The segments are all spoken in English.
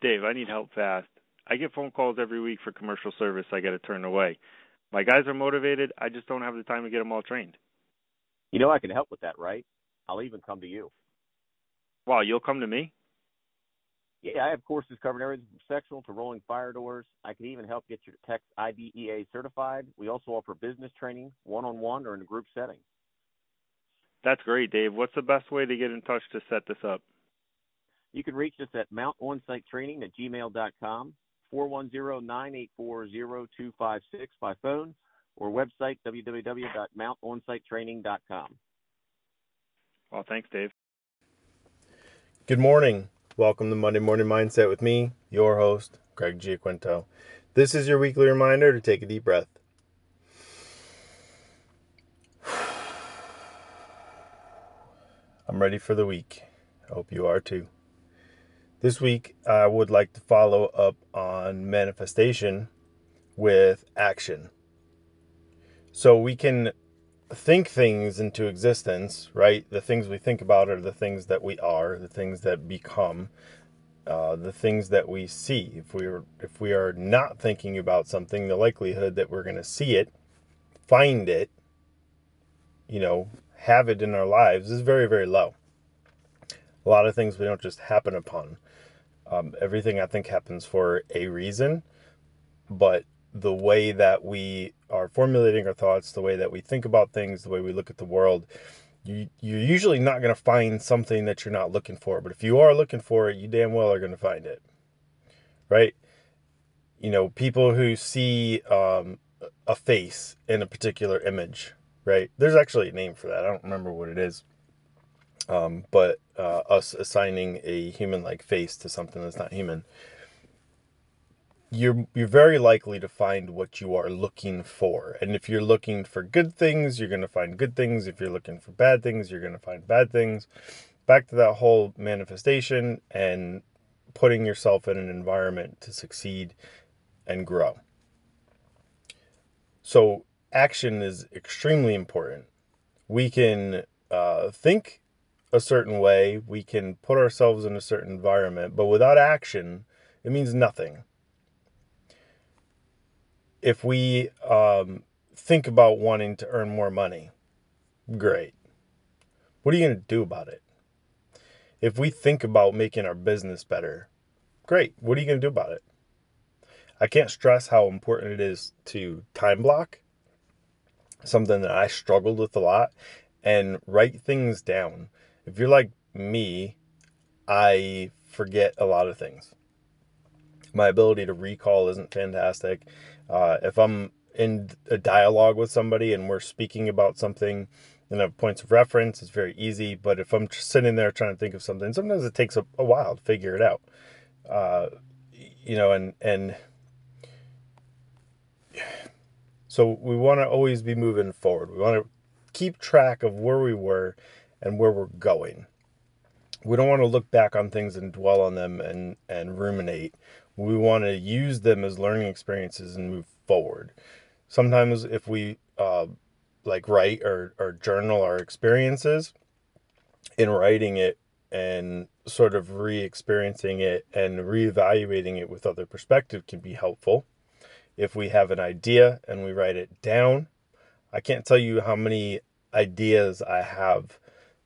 Dave, I need help fast. I get phone calls every week for commercial service I got to turn away. My guys are motivated. I just don't have the time to get them all trained. You know I can help with that, right? I'll even come to you. Wow, you'll come to me? Yeah, I have courses covering everything from sectional to rolling fire doors. I can even help get your techs IDEA certified. We also offer business training, one-on-one or in a group setting. That's great, Dave. What's the best way to get in touch to set this up? You can reach us at mountonsighttraining at gmail.com, 410-984-0256 by phone, or website www.mountonsighttraining.com. Well, thanks, Dave. Good morning. Welcome to Monday Morning Mindset with me, your host, Greg Giaquinto. This is your weekly reminder to take a deep breath. I'm ready for the week. I hope you are too. This week, I would like to follow up on manifestation with action. So we can think things into existence, right? The things we think about are the things that we are, the things that become, uh, the things that we see. If we are if we are not thinking about something, the likelihood that we're going to see it, find it, you know, have it in our lives is very very low. A lot of things we don't just happen upon. Um, everything I think happens for a reason, but the way that we are formulating our thoughts, the way that we think about things, the way we look at the world, you, you're usually not going to find something that you're not looking for. But if you are looking for it, you damn well are going to find it. Right? You know, people who see um, a face in a particular image, right? There's actually a name for that. I don't remember what it is. Um, but uh, us assigning a human-like face to something that's not human, you're you're very likely to find what you are looking for. And if you're looking for good things, you're going to find good things. If you're looking for bad things, you're going to find bad things. Back to that whole manifestation and putting yourself in an environment to succeed and grow. So action is extremely important. We can uh, think a certain way, we can put ourselves in a certain environment, but without action, it means nothing. If we um, think about wanting to earn more money, great. What are you going to do about it? If we think about making our business better, great. What are you going to do about it? I can't stress how important it is to time block, something that I struggled with a lot, and write things down if you're like me, I forget a lot of things. My ability to recall isn't fantastic. Uh, if I'm in a dialogue with somebody and we're speaking about something and have points of reference, it's very easy. But if I'm sitting there trying to think of something, sometimes it takes a, a while to figure it out. Uh, you know, and and so we want to always be moving forward. We want to keep track of where we were and where we're going. We don't want to look back on things and dwell on them and, and ruminate. We want to use them as learning experiences and move forward. Sometimes, if we uh, like write or, or journal our experiences, in writing it and sort of re experiencing it and reevaluating it with other perspective can be helpful. If we have an idea and we write it down, I can't tell you how many ideas I have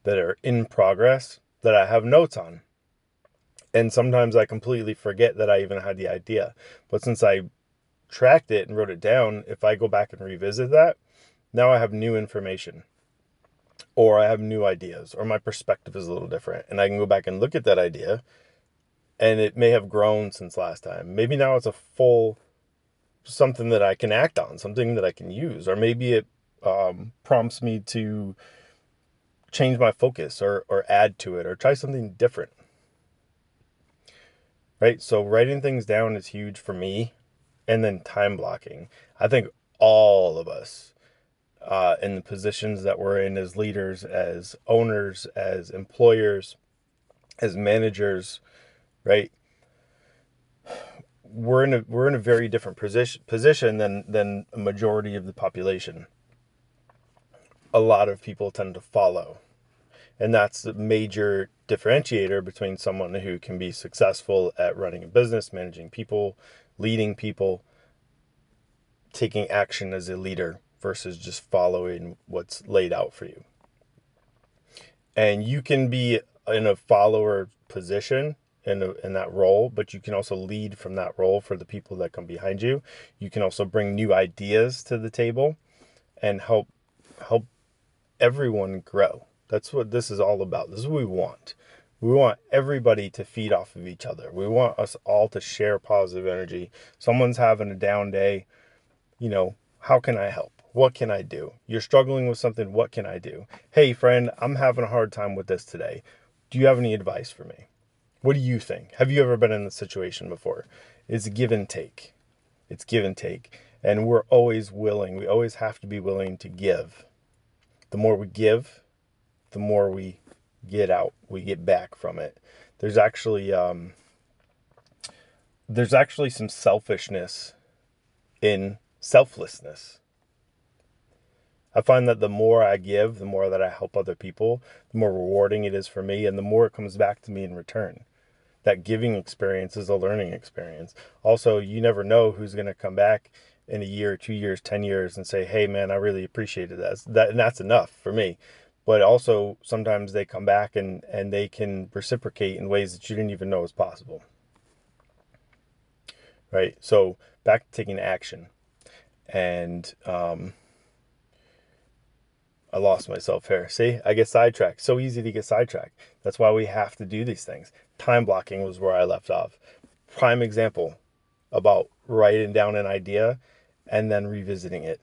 that are in progress that I have notes on. And sometimes I completely forget that I even had the idea. But since I tracked it and wrote it down, if I go back and revisit that, now I have new information or I have new ideas or my perspective is a little different. And I can go back and look at that idea and it may have grown since last time. Maybe now it's a full something that I can act on, something that I can use, or maybe it um, prompts me to change my focus or, or add to it or try something different. Right? So writing things down is huge for me. And then time blocking. I think all of us uh, in the positions that we're in as leaders, as owners, as employers, as managers, right? We're in a we're in a very different position position than than a majority of the population. A lot of people tend to follow And that's the major differentiator between someone who can be successful at running a business, managing people, leading people, taking action as a leader versus just following what's laid out for you. And you can be in a follower position in, a, in that role, but you can also lead from that role for the people that come behind you. You can also bring new ideas to the table and help help everyone grow. That's what this is all about. This is what we want. We want everybody to feed off of each other. We want us all to share positive energy. Someone's having a down day, you know, how can I help? What can I do? You're struggling with something, what can I do? Hey, friend, I'm having a hard time with this today. Do you have any advice for me? What do you think? Have you ever been in this situation before? It's give and take. It's give and take. And we're always willing, we always have to be willing to give. The more we give, the more we get out, we get back from it. There's actually um, there's actually some selfishness in selflessness. I find that the more I give, the more that I help other people, the more rewarding it is for me, and the more it comes back to me in return that giving experience is a learning experience. Also, you never know who's going to come back in a year, two years, 10 years and say, hey, man, I really appreciated that. that and that's enough for me. But also, sometimes they come back and, and they can reciprocate in ways that you didn't even know was possible. Right? So, back to taking action. And, um, I lost myself here. See, I get sidetracked. So easy to get sidetracked. That's why we have to do these things. Time blocking was where I left off. Prime example about writing down an idea and then revisiting it.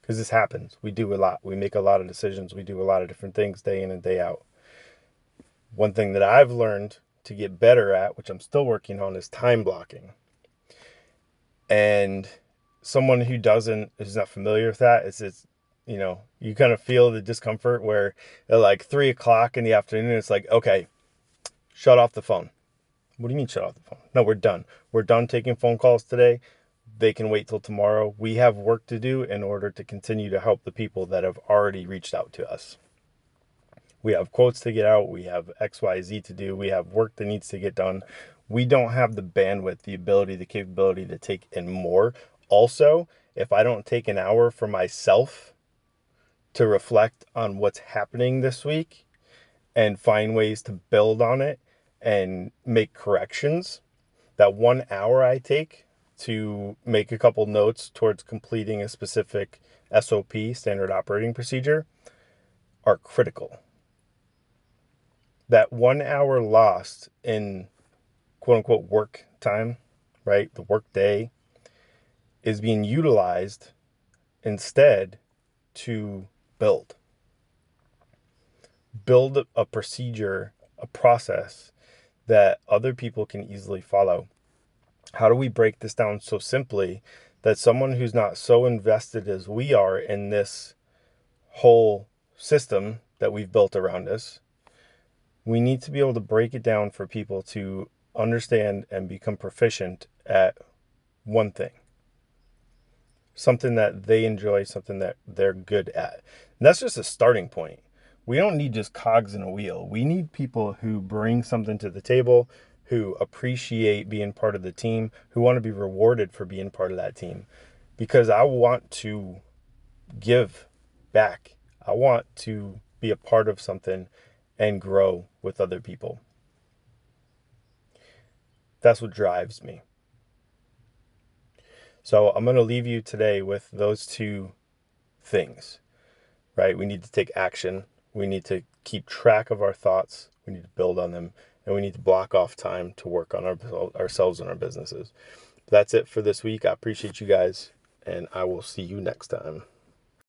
Because this happens. We do a lot. We make a lot of decisions. We do a lot of different things day in and day out. One thing that I've learned to get better at, which I'm still working on, is time blocking. And someone who doesn't, who's not familiar with that, is it's you know, you kind of feel the discomfort where at like three o'clock in the afternoon, it's like, okay, shut off the phone. What do you mean shut off the phone? No, we're done. We're done taking phone calls today. They can wait till tomorrow. We have work to do in order to continue to help the people that have already reached out to us. We have quotes to get out. We have XYZ to do. We have work that needs to get done. We don't have the bandwidth, the ability, the capability to take in more. Also, if I don't take an hour for myself to reflect on what's happening this week and find ways to build on it and make corrections. That one hour I take to make a couple notes towards completing a specific SOP, standard operating procedure, are critical. That one hour lost in quote unquote work time, right? The work day is being utilized instead to build. Build a procedure, a process that other people can easily follow. How do we break this down so simply that someone who's not so invested as we are in this whole system that we've built around us, we need to be able to break it down for people to understand and become proficient at one thing something that they enjoy, something that they're good at. And that's just a starting point. We don't need just cogs in a wheel. We need people who bring something to the table, who appreciate being part of the team, who want to be rewarded for being part of that team. Because I want to give back. I want to be a part of something and grow with other people. That's what drives me. So I'm going to leave you today with those two things, right? We need to take action. We need to keep track of our thoughts. We need to build on them. And we need to block off time to work on our, ourselves and our businesses. That's it for this week. I appreciate you guys, and I will see you next time.